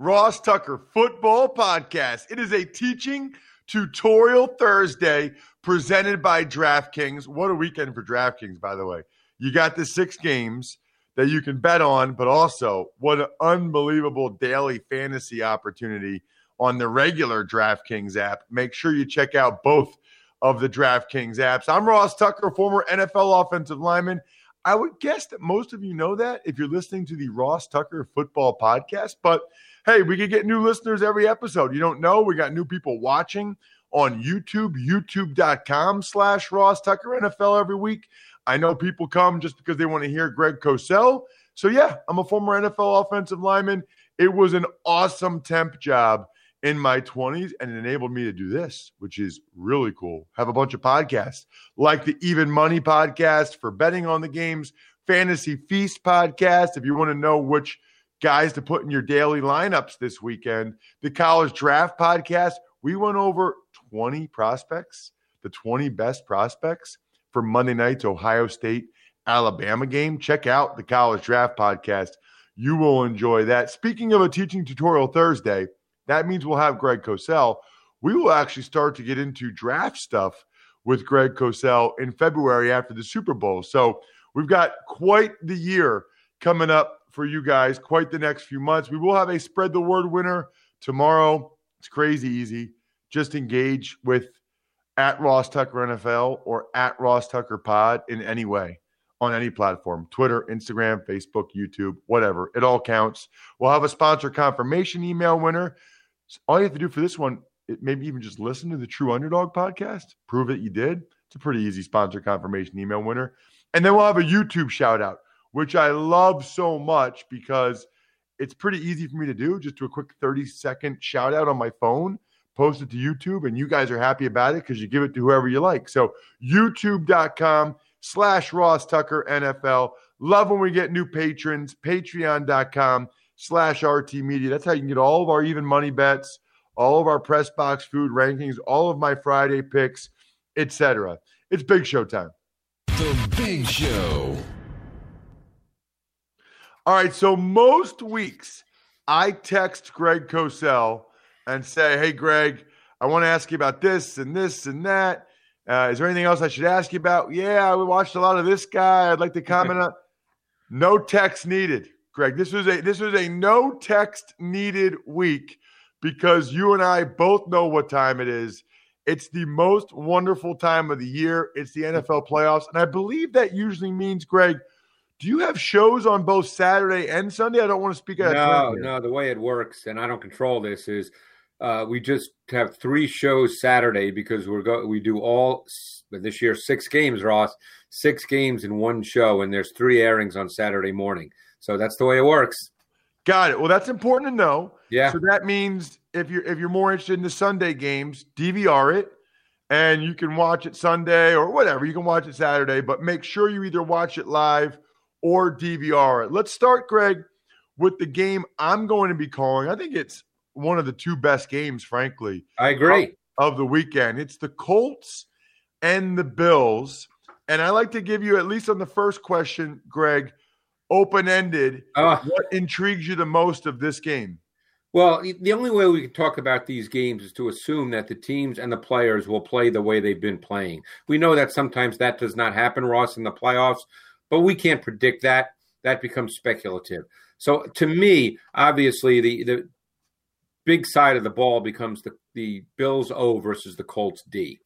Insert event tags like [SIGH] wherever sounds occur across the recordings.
Ross Tucker Football Podcast. It is a teaching tutorial Thursday presented by DraftKings. What a weekend for DraftKings, by the way. You got the six games that you can bet on, but also what an unbelievable daily fantasy opportunity on the regular DraftKings app. Make sure you check out both of the DraftKings apps. I'm Ross Tucker, former NFL offensive lineman. I would guess that most of you know that if you're listening to the Ross Tucker Football Podcast, but hey, we could get new listeners every episode. You don't know, we got new people watching on YouTube, youtube.com slash Ross Tucker NFL every week. I know people come just because they want to hear Greg Cosell. So, yeah, I'm a former NFL offensive lineman. It was an awesome temp job in my 20s and it enabled me to do this, which is really cool. Have a bunch of podcasts like the Even Money podcast for betting on the games, Fantasy Feast podcast. If you want to know which guys to put in your daily lineups this weekend. The College Draft Podcast, we went over 20 prospects, the 20 best prospects for Monday night's Ohio State Alabama game. Check out the College Draft Podcast. You will enjoy that. Speaking of a teaching tutorial Thursday, that means we'll have Greg Cosell. We will actually start to get into draft stuff with Greg Cosell in February after the Super Bowl. So we've got quite the year coming up for you guys quite the next few months. We will have a spread the word winner tomorrow. It's crazy easy. Just engage with at Ross Tucker NFL or at Ross Tucker Pod in any way on any platform Twitter, Instagram, Facebook, YouTube, whatever. It all counts. We'll have a sponsor confirmation email winner. All you have to do for this one, maybe even just listen to the True Underdog podcast, prove that you did. It's a pretty easy sponsor confirmation email winner. And then we'll have a YouTube shout out which I love so much because it's pretty easy for me to do. Just do a quick 30 second shout out on my phone, post it to YouTube, and you guys are happy about it because you give it to whoever you like. So, youtube.com slash Ross Tucker NFL. Love when we get new patrons. Patreon.com slash RT Media. That's how you can get all of our even money bets, all of our press box food rankings, all of my Friday picks, etc. It's big show time. The Big Show. All right. So most weeks I text Greg Cosell and say, Hey, Greg, I want to ask you about this and this and that. Uh, is there anything else I should ask you about? Yeah, we watched a lot of this guy. I'd like to comment on. No text needed, Greg. This was a this was a no text needed week because you and I both know what time it is. It's the most wonderful time of the year. It's the NFL playoffs, and I believe that usually means, Greg, do you have shows on both Saturday and Sunday? I don't want to speak out. No, no. The way it works, and I don't control this, is uh, we just have three shows Saturday because we're go we do all this year six games, Ross, six games in one show, and there's three airings on Saturday morning. So that's the way it works. Got it. Well, that's important to know. Yeah. So that means if you're if you're more interested in the Sunday games, DVR it, and you can watch it Sunday or whatever. You can watch it Saturday, but make sure you either watch it live or DVR it. Let's start, Greg, with the game I'm going to be calling. I think it's one of the two best games, frankly. I agree. Of, of the weekend. It's the Colts and the Bills. And I like to give you, at least on the first question, Greg, open ended. Uh, what intrigues you the most of this game? Well, the only way we can talk about these games is to assume that the teams and the players will play the way they've been playing. We know that sometimes that does not happen, Ross, in the playoffs, but we can't predict that. That becomes speculative. So to me, obviously, the, the big side of the ball becomes the, the Bills O versus the Colts D.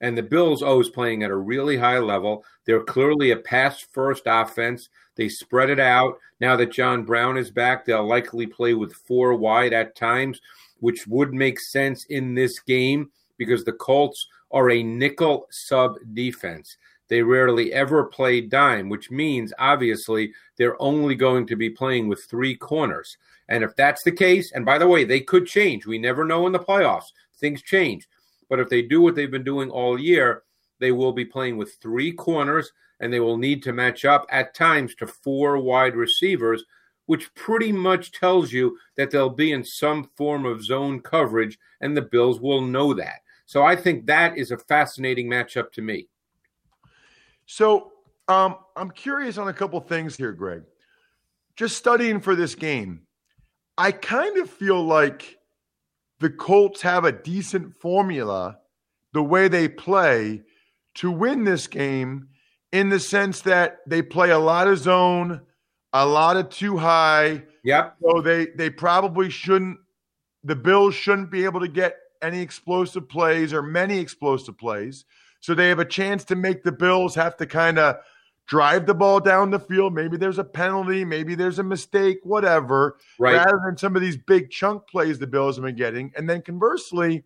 And the Bills O is playing at a really high level. They're clearly a pass first offense. They spread it out. Now that John Brown is back, they'll likely play with four wide at times, which would make sense in this game because the Colts are a nickel sub defense. They rarely ever play dime, which means obviously they're only going to be playing with three corners. And if that's the case, and by the way, they could change. We never know in the playoffs. Things change. But if they do what they've been doing all year, they will be playing with three corners and they will need to match up at times to four wide receivers, which pretty much tells you that they'll be in some form of zone coverage, and the Bills will know that. So I think that is a fascinating matchup to me. So um, I'm curious on a couple things here, Greg. Just studying for this game, I kind of feel like the Colts have a decent formula the way they play to win this game in the sense that they play a lot of zone, a lot of two high. Yep. So they they probably shouldn't the Bills shouldn't be able to get any explosive plays or many explosive plays. So they have a chance to make the Bills have to kind of drive the ball down the field. Maybe there's a penalty, maybe there's a mistake, whatever. Right. Rather than some of these big chunk plays the Bills have been getting. And then conversely,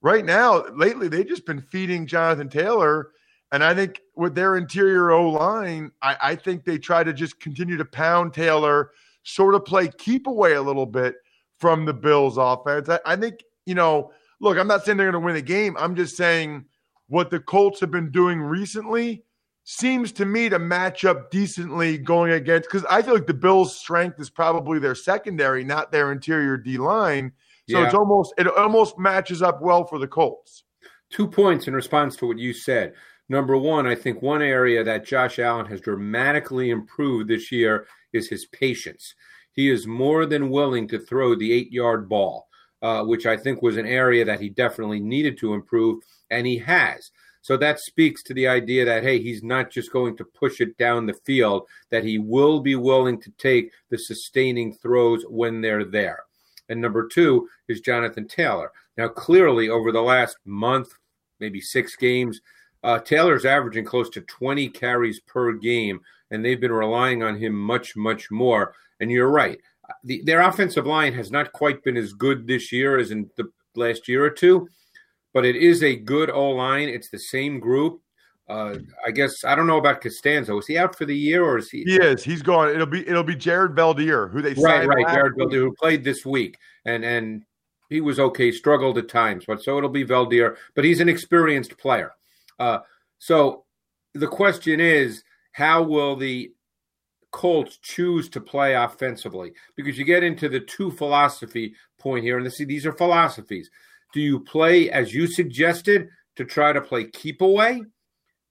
right now, lately, they've just been feeding Jonathan Taylor. And I think with their interior O line, I, I think they try to just continue to pound Taylor, sort of play keep away a little bit from the Bills offense. I, I think, you know, look, I'm not saying they're going to win the game. I'm just saying what the Colts have been doing recently seems to me to match up decently going against because I feel like the Bills' strength is probably their secondary, not their interior D line. So Yeah. it's almost it almost matches up well for the Colts. Two points in response to what you said. Number one, I think one area that Josh Allen has dramatically improved this year is his patience. He is more than willing to throw the eight yard ball, uh, which I think was an area that he definitely needed to improve, and he has. So that speaks to the idea that, hey, he's not just going to push it down the field, that he will be willing to take the sustaining throws when they're there. And number two is Jonathan Taylor. Now, clearly, over the last month, maybe six games, uh, Taylor's averaging close to 20 carries per game, and they've been relying on him much, much more. And you're right. The, their offensive line has not quite been as good this year as in the last year or two, but it is a good O line. It's the same group. Uh, I guess I don't know about Castonzo. Is he out for the year or is he? He is. He's gone. It'll be it'll be Jared Veldheer, who they Right, right. Jared. Veldheer, who played this week, and and he was okay. Struggled at times, but so it'll be Veldheer. But he's an experienced player. Uh, so the question is, how will the Colts choose to play offensively? Because you get into the two philosophy point here, and this, these are philosophies. Do you play as you suggested to try to play keep away?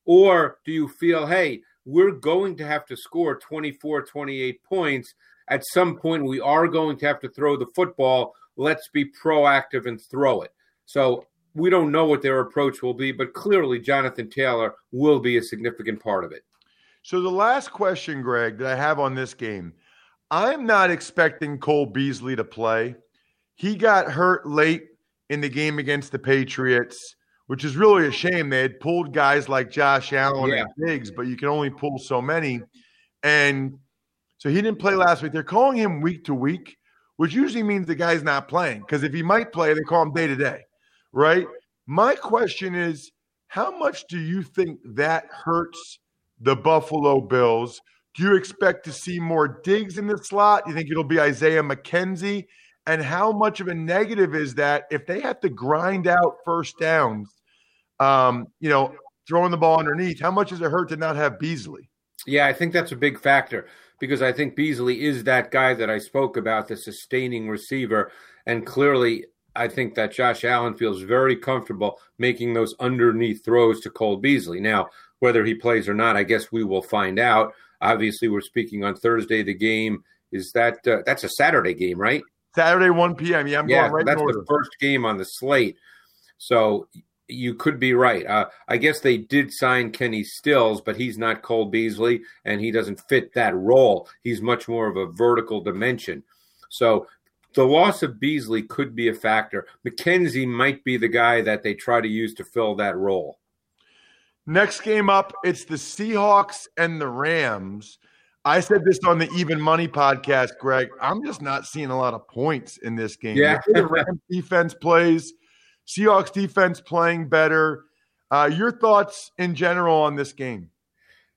Or do you feel, hey, we're going to have to score 24, 28 points. At some point, we are going to have to throw the football. Let's be proactive and throw it. So we don't know what their approach will be, but clearly Jonathan Taylor will be a significant part of it. So the last question, Greg, that I have on this game, I'm not expecting Cole Beasley to play. He got hurt late in the game against the Patriots, which is really a shame. They had pulled guys like Josh Allen Yeah. and Diggs, but you can only pull so many. And so he didn't play last week. They're calling him week to week, which usually means the guy's not playing because if he might play, they call him day to day, right? My question is, how much do you think that hurts the Buffalo Bills? Do you expect to see more Diggs in the slot? Do you think it'll be Isaiah McKenzie? And how much of a negative is that if they have to grind out first downs, um, you know, throwing the ball underneath, how much does it hurt to not have Beasley? Yeah, I think that's a big factor because I think Beasley is that guy that I spoke about, the sustaining receiver. And clearly, I think that Josh Allen feels very comfortable making those underneath throws to Cole Beasley. Now, whether he plays or not, I guess we will find out. Obviously, we're speaking on Thursday. The game is that uh, that's a Saturday game, right? Saturday, 1 p.m. Yeah, I'm yeah, going right that's the first game on the slate. So you could be right. Uh, I guess they did sign Kenny Stills, but he's not Cole Beasley, and he doesn't fit that role. He's much more of a vertical dimension. So the loss of Beasley could be a factor. McKenzie might be the guy that they try to use to fill that role. Next game up, it's the Seahawks and the Rams. I said this on the Even Money podcast, Greg. I'm just not seeing a lot of points in this game. Yeah. The Rams [LAUGHS] defense plays, Seahawks defense playing better. Uh, your thoughts in general on this game?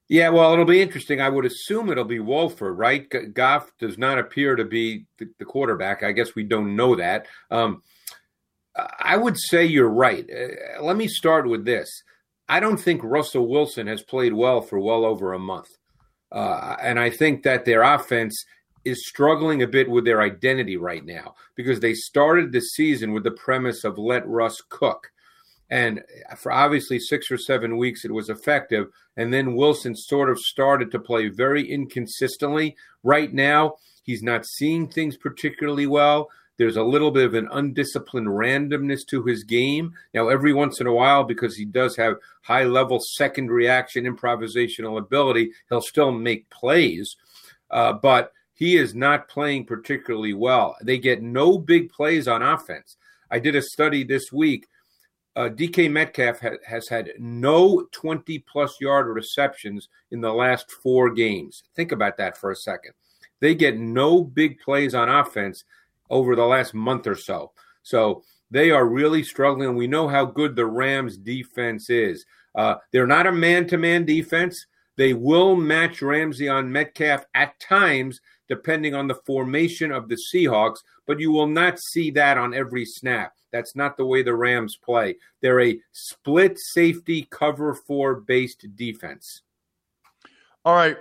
Yeah, well, it'll be interesting. I would assume it'll be Wolford, right? Goff does not appear to be the, the quarterback. I guess we don't know that. Um, I would say you're right. Uh, let me start with this. I don't think Russell Wilson has played well for well over a month. Uh, and I think that their offense is struggling a bit with their identity right now because they started the season with the premise of let Russ cook. And for obviously six or seven weeks, it was effective. And then Wilson sort of started to play very inconsistently. Right now, he's not seeing things particularly well. There's a little bit of an undisciplined randomness to his game. Now, every once in a while, because he does have high level second reaction improvisational ability, he'll still make plays. Uh, but he is not playing particularly well. They get no big plays on offense. I did a study this week. Uh, DK Metcalf ha- has had no 20 plus yard receptions in the last four games. Think about that for a second. They get no big plays on offense over the last month or so. So they are really struggling. We know how good the Rams defense is. Uh, they're not a man to man defense. They will match Ramsey on Metcalf at times, depending on the formation of the Seahawks, but you will not see that on every snap. That's not the way the Rams play. They're a split safety cover four based defense. All right.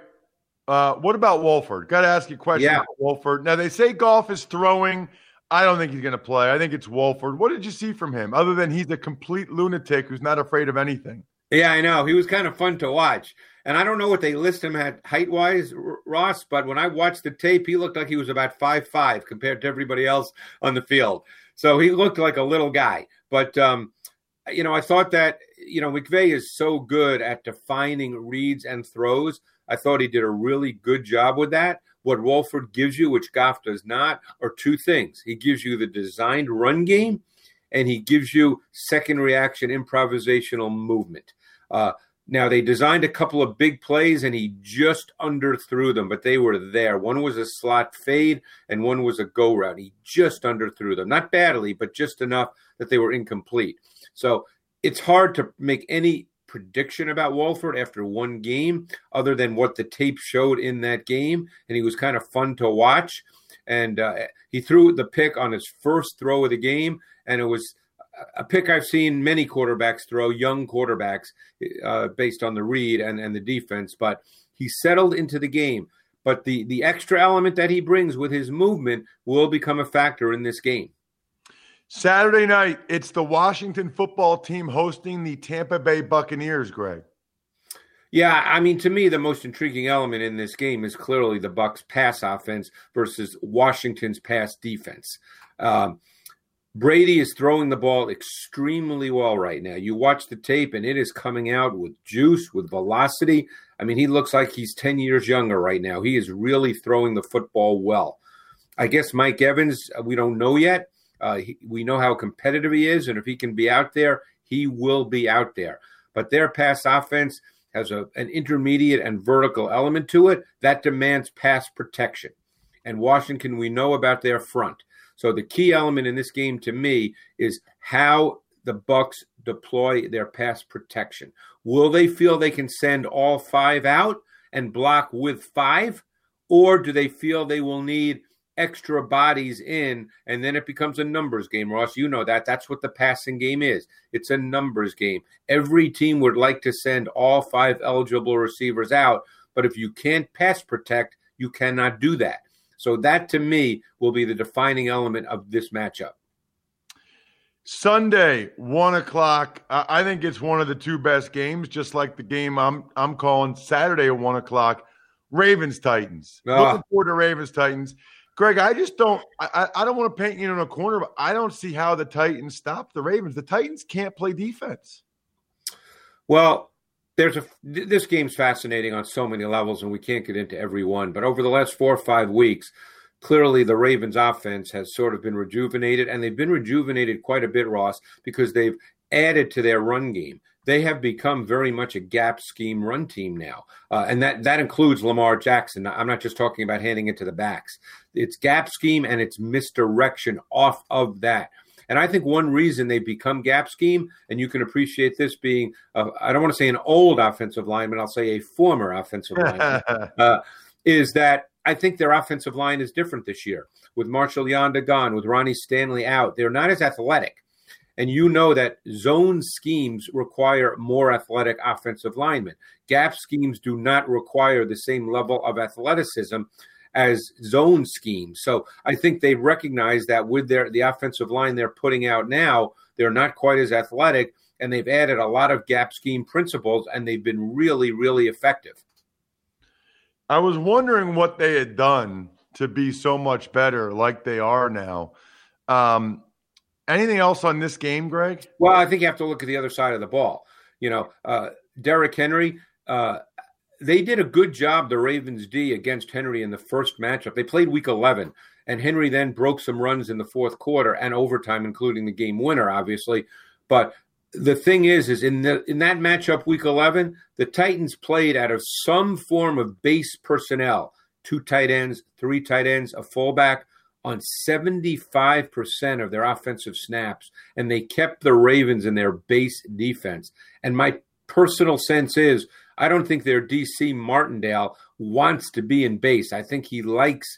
Uh, what about Wolford? Got to ask you a question Yeah. about Wolford. Now, they say Goff is throwing. I don't think he's going to play. I think it's Wolford. What did you see from him other than he's a complete lunatic who's not afraid of anything? Yeah, I know. He was kind of fun to watch. And I don't know what they list him at height wise, Ross, but when I watched the tape, he looked like he was about five five compared to everybody else on the field. So he looked like a little guy. But, um, you know, I thought that, you know, McVay is so good at defining reads and throws. I thought he did a really good job with that. What Wolford gives you, which Goff does not, are two things. He gives you the designed run game, and he gives you second reaction improvisational movement. Uh, now they designed a couple of big plays, and he just underthrew them, but they were there. One was a slot fade, and one was a go route. He just underthrew them, not badly, but just enough that they were incomplete. So it's hard to make any prediction about Wolford after one game, other than what the tape showed in that game, and he was kind of fun to watch. And uh, he threw the pick on his first throw of the game, and it was a pick I've seen many quarterbacks throw, young quarterbacks, uh, based on the read and, and the defense. But he settled into the game. But the the extra element that he brings with his movement will become a factor in this game. Saturday night, it's the Washington football team hosting the Tampa Bay Buccaneers, Greg. Yeah, I mean, to me, the most intriguing element in this game is clearly the Bucks' pass offense versus Washington's pass defense. Um, Brady is throwing the ball extremely well right now. You watch the tape, and it is coming out with juice, with velocity. I mean, he looks like he's 10 years younger right now. He is really throwing the football well. I guess Mike Evans, we don't know yet. Uh, he, we know how competitive he is, and if he can be out there, he will be out there. But their pass offense has a, an intermediate and vertical element to it that demands pass protection. And Washington, we know about their front. So the key element in this game to me is how the Bucks deploy their pass protection. Will they feel they can send all five out and block with five, or do they feel they will need extra bodies in and then it becomes a numbers game ross you know that that's what the passing game is it's a numbers game every team would like to send all five eligible receivers out but if you can't pass protect you cannot do that so that to me will be the defining element of this matchup Sunday, one o'clock. I think it's one of the two best games, just like the game I'm I'm calling Saturday at one o'clock. Ravens Titans. Ah. Looking forward to Ravens Titans. Greg, I just don't. I, I don't want to paint you in a corner, but I don't see how the Titans stop the Ravens. The Titans can't play defense. Well, there's a this game's fascinating on so many levels, and we can't get into every one. But over the last four or five weeks, clearly the Ravens' offense has sort of been rejuvenated, and they've been rejuvenated quite a bit, Ross, because they've added to their run game. They have become very much a gap scheme run team now, uh, and that that includes Lamar Jackson. I'm not just talking about handing it to the backs. It's gap scheme and it's misdirection off of that. And I think one reason they've become gap scheme, and you can appreciate this being, I don't want to say an old offensive lineman, I'll say a former offensive [LAUGHS] lineman, uh, is that I think their offensive line is different this year. With Marshal Yanda gone, with Ronnie Stanley out, they're not as athletic. And you know that zone schemes require more athletic offensive linemen. Gap schemes do not require the same level of athleticism as zone schemes. So I think they recognize that with their the offensive line they're putting out now, they're not quite as athletic, and they've added a lot of gap scheme principles, and they've been really, really effective. I was wondering what they had done to be so much better, like they are now. Um, anything else on this game, Greg? Well, I think you have to look at the other side of the ball. You know, uh, Derrick Henry. Uh, they did a good job, the Ravens D, against Henry in the first matchup. They played week 11, and Henry then broke some runs in the fourth quarter and overtime, including the game winner, obviously. But the thing is, is in the in that matchup, week 11, the Titans played out of some form of base personnel two tight ends, three tight ends, a fullback on 75% of their offensive snaps, and they kept the Ravens in their base defense. And my personal sense is I don't think their DC Martindale wants to be in base. I think he likes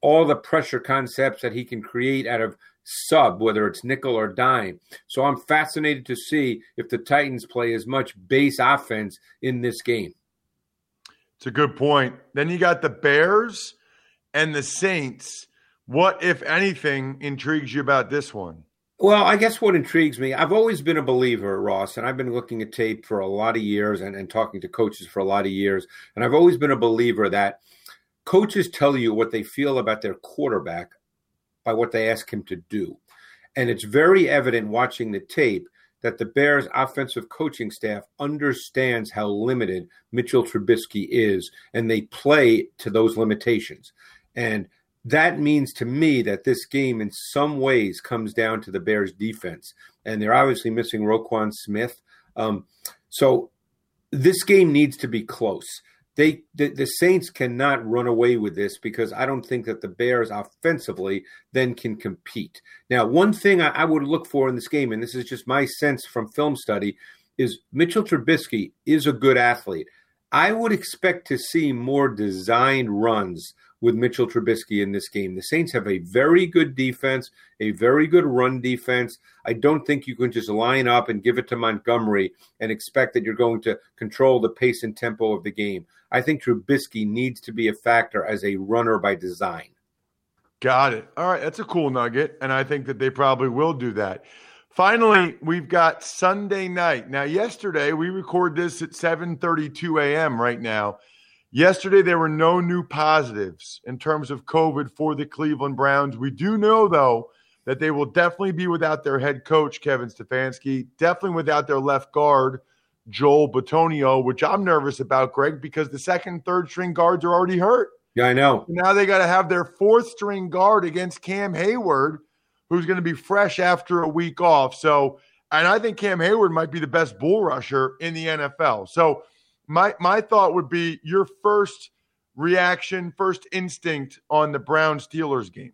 all the pressure concepts that he can create out of sub, whether it's nickel or dime. So I'm fascinated to see if the Titans play as much base offense in this game. It's a good point. Then you got the Bears and the Saints. What, if anything, intrigues you about this one? Well, I guess what intrigues me, I've always been a believer, Ross, and I've been looking at tape for a lot of years and, and talking to coaches for a lot of years. And I've always been a believer that coaches tell you what they feel about their quarterback by what they ask him to do. And it's very evident watching the tape that the Bears' offensive coaching staff understands how limited Mitchell Trubisky is, and they play to those limitations. And that means to me that this game in some ways comes down to the Bears defense. And they're obviously missing Roquan Smith. Um, so this game needs to be close. They the, the, Saints cannot run away with this because I don't think that the Bears offensively then can compete. Now, one thing I, I would look for in this game, and this is just my sense from film study, is Mitchell Trubisky is a good athlete. I would expect to see more designed runs with Mitchell Trubisky in this game. The Saints have a very good defense, a very good run defense. I don't think you can just line up and give it to Montgomery and expect that you're going to control the pace and tempo of the game. I think Trubisky needs to be a factor as a runner by design. Got it. All right, that's a cool nugget, and I think that they probably will do that. Finally, we've got Sunday night. Now, yesterday we record this at 7:32 a.m. right now. Yesterday, there were no new positives in terms of COVID for the Cleveland Browns. We do know, though, that they will definitely be without their head coach, Kevin Stefanski, definitely without their left guard, Joel Bitonio, which I'm nervous about, Greg, because the second, third string guards are already hurt. Yeah, I know. Now they got to have their fourth string guard against Cam Heyward, who's going to be fresh after a week off. So, and I think Cam Heyward might be the best bull rusher in the NFL. So, my my thought would be your first reaction, first instinct on the Brown Steelers game.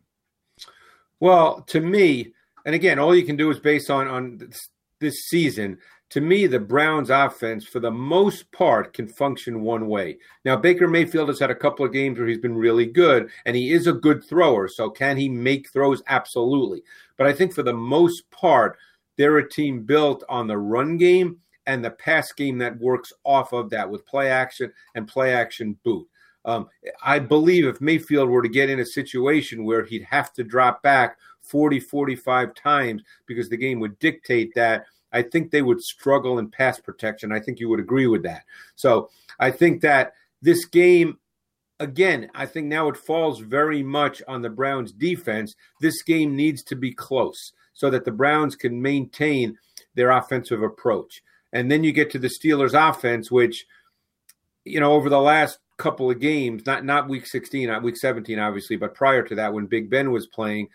Well, to me, and again, all you can do is based on on this, this season. To me, the Browns' offense, for the most part, can function one way. Now, Baker Mayfield has had a couple of games where he's been really good, and he is a good thrower. So, can he make throws? Absolutely. But I think for the most part, they're a team built on the run game and the pass game that works off of that with play action and play action boot. Um, I believe if Mayfield were to get in a situation where he'd have to drop back 40, 45 times because the game would dictate that, I think they would struggle in pass protection. I think you would agree with that. So I think that this game, again, I think now it falls very much on the Browns defense. This game needs to be close so that the Browns can maintain their offensive approach. And then you get to the Steelers offense, which, you know, over the last couple of games, not not week 16, not week 17, obviously, but prior to that, when Big Ben was playing,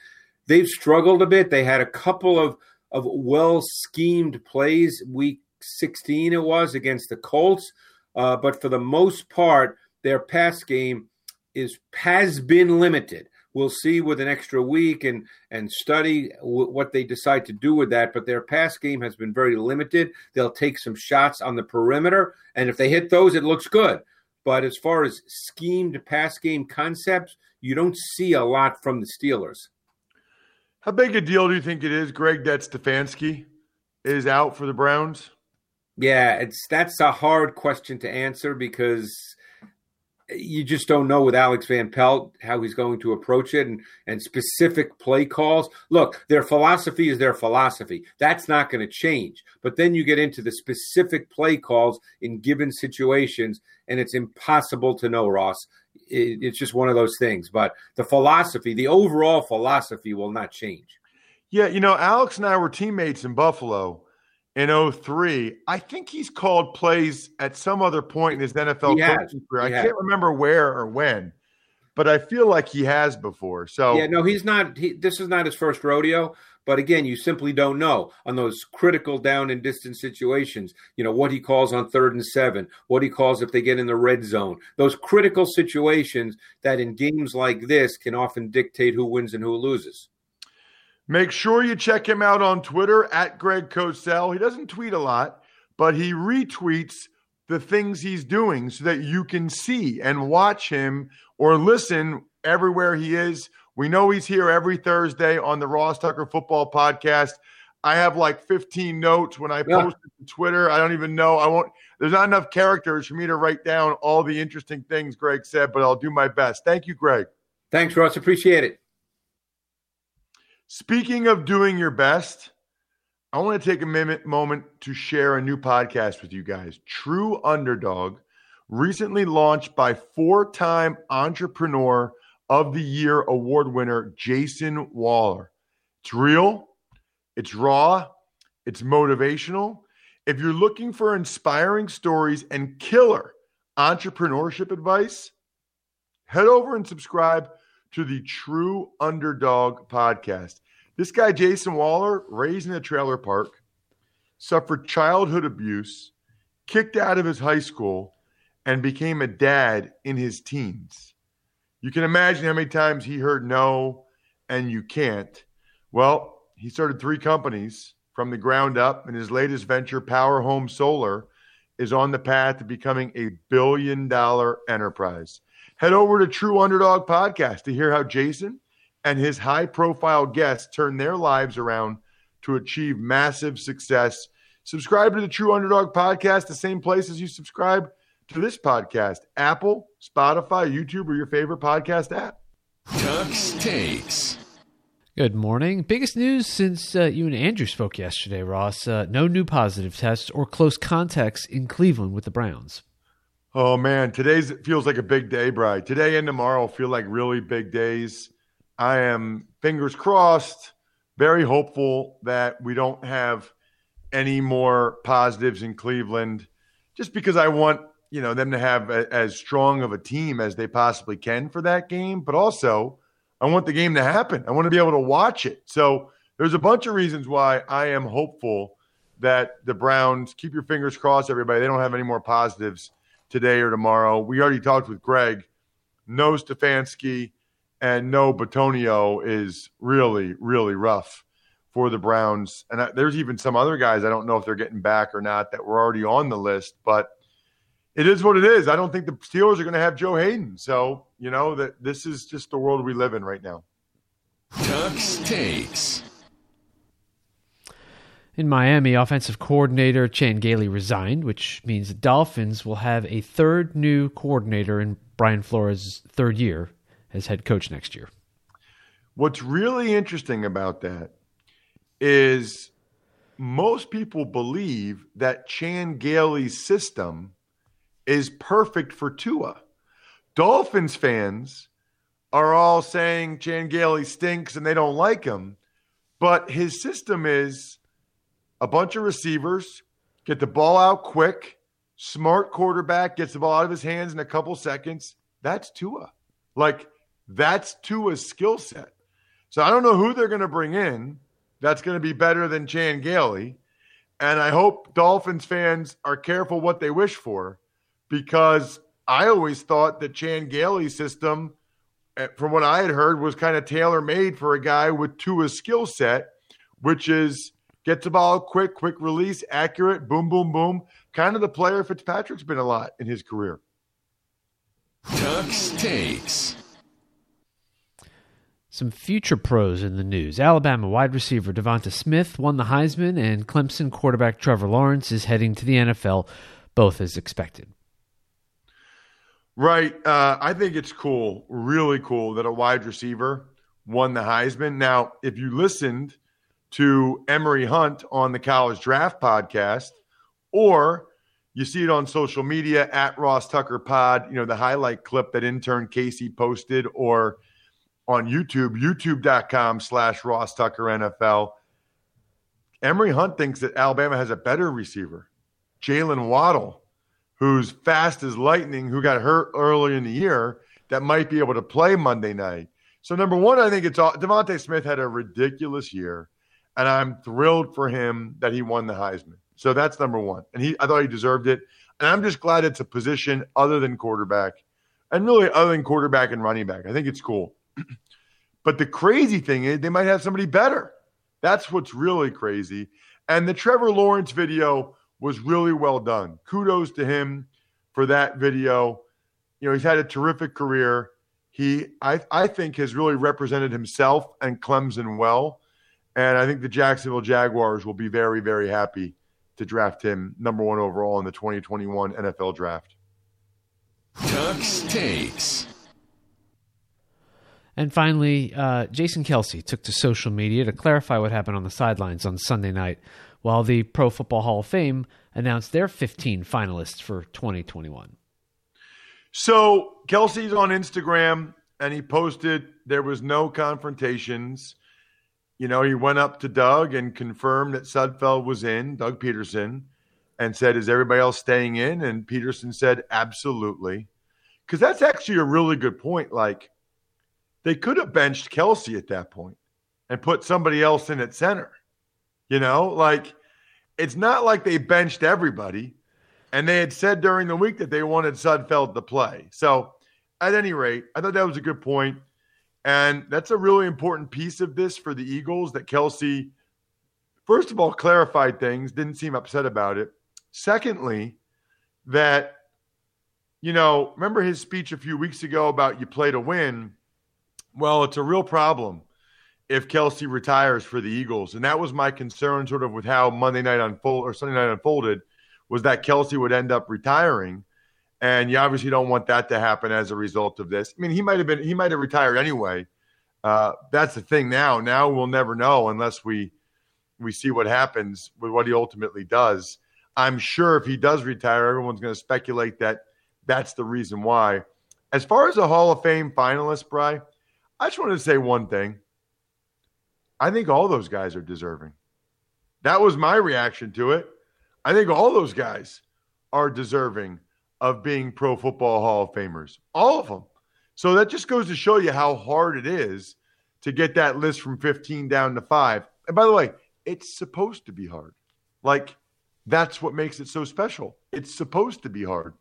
they've struggled a bit. They had a couple of of well schemed plays. Week 16 it was against the Colts, uh, but for the most part, their pass game is has been limited. We'll see with an extra week and and study w- what they decide to do with that. But their pass game has been very limited. They'll take some shots on the perimeter, and if they hit those, it looks good. But as far as schemed pass game concepts, you don't see a lot from the Steelers. How big a deal do you think it is, Greg, that Stefanski is out for the Browns? Yeah, it's that's a hard question to answer because you just don't know with Alex Van Pelt how he's going to approach it and, and specific play calls. Look, their philosophy is their philosophy. That's not going to change. But then you get into the specific play calls in given situations, and it's impossible to know, Ross. It, it's just one of those things. But the philosophy, the overall philosophy, will not change. Yeah, you know, Alex and I were teammates in Buffalo in 03. I think he's called plays at some other point in his NFL coaching career. I has. can't remember where or when, but I feel like he has before. So Yeah, no, he's not. He, this is not his first rodeo. But again, you simply don't know on those critical down and distance situations. You know what he calls on third and seven, what he calls if they get in the red zone. Those critical situations that in games like this can often dictate who wins and who loses. Make sure you check him out on Twitter at Greg Cosell. He doesn't tweet a lot, but he retweets the things he's doing so that you can see and watch him or listen everywhere he is. We know he's here every Thursday on the Ross Tucker Football Podcast. I have like 15 notes when I Yeah. post it to Twitter. I don't even know. I won't. There's not enough characters for me to write down all the interesting things Greg said, but I'll do my best. Thank you, Greg. Thanks, Ross. Appreciate it. Speaking of doing your best, I want to take a minute, moment to share a new podcast with you guys. True Underdog, recently launched by four time Entrepreneur of the Year award winner Jayson Waller. It's real, it's raw, it's motivational. If you're looking for inspiring stories and killer entrepreneurship advice, head over and subscribe to the True Underdog podcast. This guy, Jayson Waller, raised in a trailer park, suffered childhood abuse, kicked out of his high school, and became a dad in his teens. You can imagine how many times he heard no and you can't. Well, he started three companies from the ground up, and his latest venture, Power Home Solar, is on the path to becoming a billion dollar enterprise. Head over to True Underdog Podcast to hear how Jayson and his high profile guests turn their lives around to achieve massive success. Subscribe to the True Underdog Podcast, the same place as you subscribe to this podcast Apple, Spotify, YouTube, or your favorite podcast app. Tux takes. Good morning. Biggest news since uh, you and Andrew spoke yesterday, Ross. Uh, no new positive tests or close contacts in Cleveland with the Browns. Oh man, today's feels like a big day, Bry. Today and tomorrow feel like really big days. I am fingers crossed, very hopeful that we don't have any more positives in Cleveland, just because I want you know them to have a, as strong of a team as they possibly can for that game, but also I want the game to happen. I want to be able to watch it. So there's a bunch of reasons why I am hopeful that the Browns keep your fingers crossed, everybody. They don't have any more positives today or tomorrow. We already talked with Greg. No Stefanski and no Bitonio is really, really rough for the Browns. And I, there's even some other guys I don't know if they're getting back or not that were already on the list, but it is what it is. I don't think the Steelers are going to have Joe Haden. So, you know, that this is just the world we live in right now. Tux takes. In Miami, offensive coordinator Chan Gailey resigned, which means the Dolphins will have a third new coordinator in Brian Flores' third year as head coach next year. What's really interesting about that is most people believe that Chan Gailey's system is perfect for Tua. Dolphins fans are all saying Chan Gailey stinks and they don't like him, but his system is a bunch of receivers, get the ball out quick, smart quarterback, gets the ball out of his hands in a couple seconds. That's Tua. Like, that's Tua's skill set. So I don't know who they're going to bring in that's going to be better than Chan Gailey. And I hope Dolphins fans are careful what they wish for because I always thought that Chan Gailey's system, eh, from what I had heard, was kind of tailor made for a guy with Tua's skill set, which is gets the ball quick, quick release, accurate, boom, boom, boom. Kind of the player Fitzpatrick's been a lot in his career. Tux takes. Some future pros in the news. Alabama wide receiver Devonta Smith won the Heisman, and Clemson quarterback Trevor Lawrence is heading to the NFL, both as expected. Right. Uh, I think it's cool, really cool, that a wide receiver won the Heisman. Now, if you listened to Emory Hunt on the College Draft Podcast, or you see it on social media at Ross Tucker Pod, you know, the highlight clip that intern Casey posted, or on YouTube, youtube.com slash Ross Tucker NFL. Emory Hunt thinks that Alabama has a better receiver, Jaylen Waddle, who's fast as lightning, who got hurt early in the year, that might be able to play Monday night. So, number one, I think it's all DeVonta Smith had a ridiculous year, and I'm thrilled for him that he won the Heisman. So that's number one. And he I thought he deserved it. And I'm just glad it's a position other than quarterback, and really other than quarterback and running back. I think it's cool. [CLEARS THROAT] but the crazy thing is, they might have somebody better. That's what's really crazy. And the Trevor Lawrence video was really well done. Kudos to him for that video. You know, he's had a terrific career. He, I, I think, has really represented himself and Clemson well. And I think the Jacksonville Jaguars will be very, very happy to draft him number one overall in the 2021 NFL draft. Tux takes. And finally, uh, Jason Kelce took to social media to clarify what happened on the sidelines on Sunday night, while the Pro Football Hall of Fame announced their 15 finalists for 2021. So Kelce's on Instagram and he posted there was no confrontations. You know, he went up to Doug and confirmed that Sudfeld was in, Doug Pederson, and said, Is everybody else staying in? And Pederson said, Absolutely. Because that's actually a really good point. Like, they could have benched Kelce at that point and put somebody else in at center. You know, like it's not like they benched everybody. And they had said during the week that they wanted Sudfeld to play. So, at any rate, I thought that was a good point. And that's a really important piece of this for the Eagles that Kelce, first of all, clarified things, didn't seem upset about it. Secondly, that, you know, remember his speech a few weeks ago about you play to win? Well, it's a real problem if Kelce retires for the Eagles. And that was my concern sort of with how Monday night unfold or Sunday night unfolded was that Kelce would end up retiring. And you obviously don't want that to happen as a result of this. I mean, he might have been he might have retired anyway. Uh, that's the thing now. Now we'll never know unless we we see what happens with what he ultimately does. I'm sure if he does retire, everyone's going to speculate that that's the reason why. As far as a Hall of Fame finalist, Bry, I just wanted to say one thing. I think all those guys are deserving. That was my reaction to it. I think all those guys are deserving of being Pro Football Hall of Famers. All of them. So that just goes to show you how hard it is to get that list from 15 down to five. And by the way, it's supposed to be hard. Like, that's what makes it so special. It's supposed to be hard.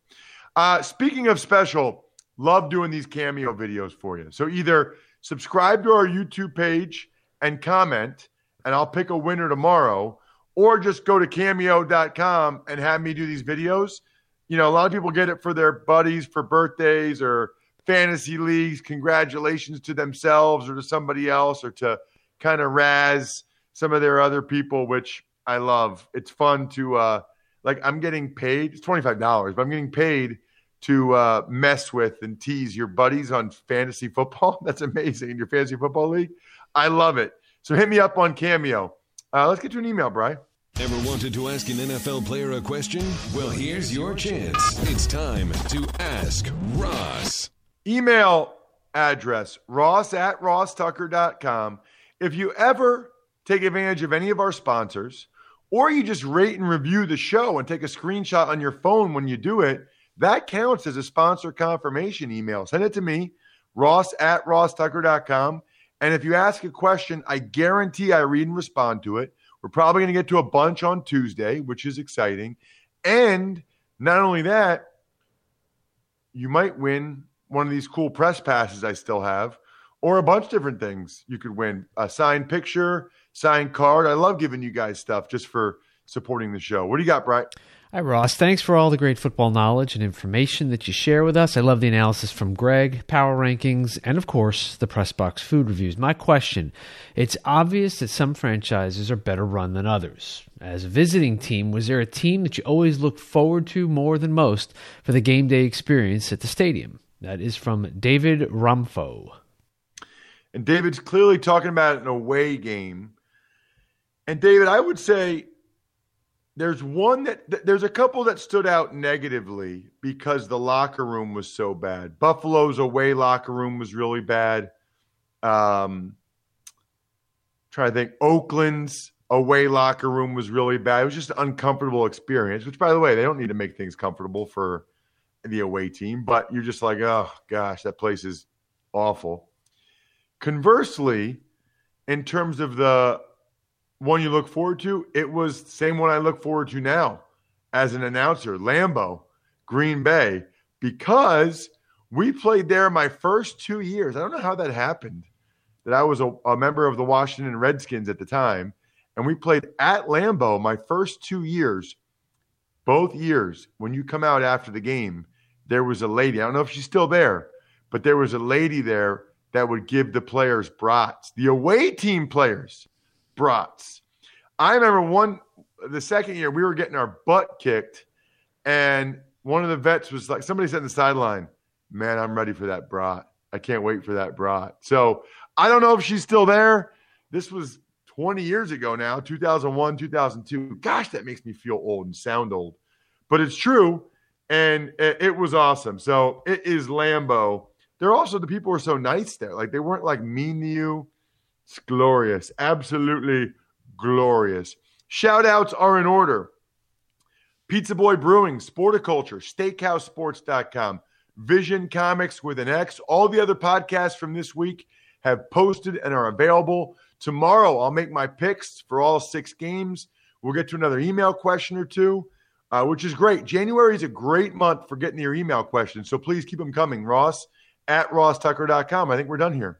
Uh, speaking of special, love doing these cameo videos for you. So either subscribe to our YouTube page and comment, and I'll pick a winner tomorrow, or just go to cameo.com and have me do these videos. You know, a lot of people get it for their buddies for birthdays or fantasy leagues. Congratulations to themselves or to somebody else or to kind of razz some of their other people, which I love. It's fun to uh, like. I'm getting paid. It's twenty five dollars, but I'm getting paid to uh, mess with and tease your buddies on fantasy football. [LAUGHS] That's amazing in your fantasy football league. I love it. So hit me up on Cameo. Uh, let's get to an email, Bry. Ever wanted to ask an NFL player a question? Well, here's your chance. It's time to ask Ross. Email address ross at rosstucker.com. If you ever take advantage of any of our sponsors, or you just rate and review the show and take a screenshot on your phone when you do it, that counts as a sponsor confirmation email. Send it to me, ross at rosstucker.com. And if you ask a question, I guarantee I read and respond to it. We're probably going to get to a bunch on Tuesday, which is exciting. And not only that, you might win one of these cool press passes I still have, or a bunch of different things you could win a signed picture, signed card. I love giving you guys stuff just for supporting the show. What do you got, Bright? Hi, Ross. Thanks for all the great football knowledge and information that you share with us. I love the analysis from Greg, power rankings, and of course, the press box food reviews. My question it's obvious that some franchises are better run than others. As a visiting team, was there a team that you always looked forward to more than most for the game day experience at the stadium? That is from David Ramfo. And David's clearly talking about an away game. And David, I would say there's one that there's a couple that stood out negatively because the locker room was so bad. Buffalo's away locker room was really bad. Um, try to think. Oakland's away locker room was really bad. It was just an uncomfortable experience. Which, by the way, they don't need to make things comfortable for the away team, but you're just like, oh gosh, that place is awful. Conversely, in terms of the one you look forward to, it was same one I look forward to now as an announcer, Lambeau, Green Bay, because we played there my first two years. I don't know how that happened. That I was a, a member of the Washington Redskins at the time, and we played at Lambeau my first two years. Both years, when you come out after the game, there was a lady. I don't know if she's still there, but there was a lady there that would give the players brats, the away team players brats. I remember one the second year we were getting our butt kicked, and one of the vets was like, somebody said in the sideline, "Man, I'm ready for that brat. I can't wait for that brat." So I don't know if she's still there. This was 20 years ago now, 2001, 2002. Gosh, that makes me feel old and sound old, but it's true, and it, was awesome. So it is Lambeau. They're also the people were so nice there. Like they weren't like mean to you. It's glorious. Absolutely glorious. Shout outs are in order. Pizza Boy Brewing, Sporticulture, SteakhouseSports.com, Vision Comics with an X. All the other podcasts from this week have posted and are available. Tomorrow, I'll make my picks for all six games. We'll get to another email question or two, uh, which is great. January is a great month for getting your email questions. So please keep them coming. Ross at rosstucker.com. I think we're done here.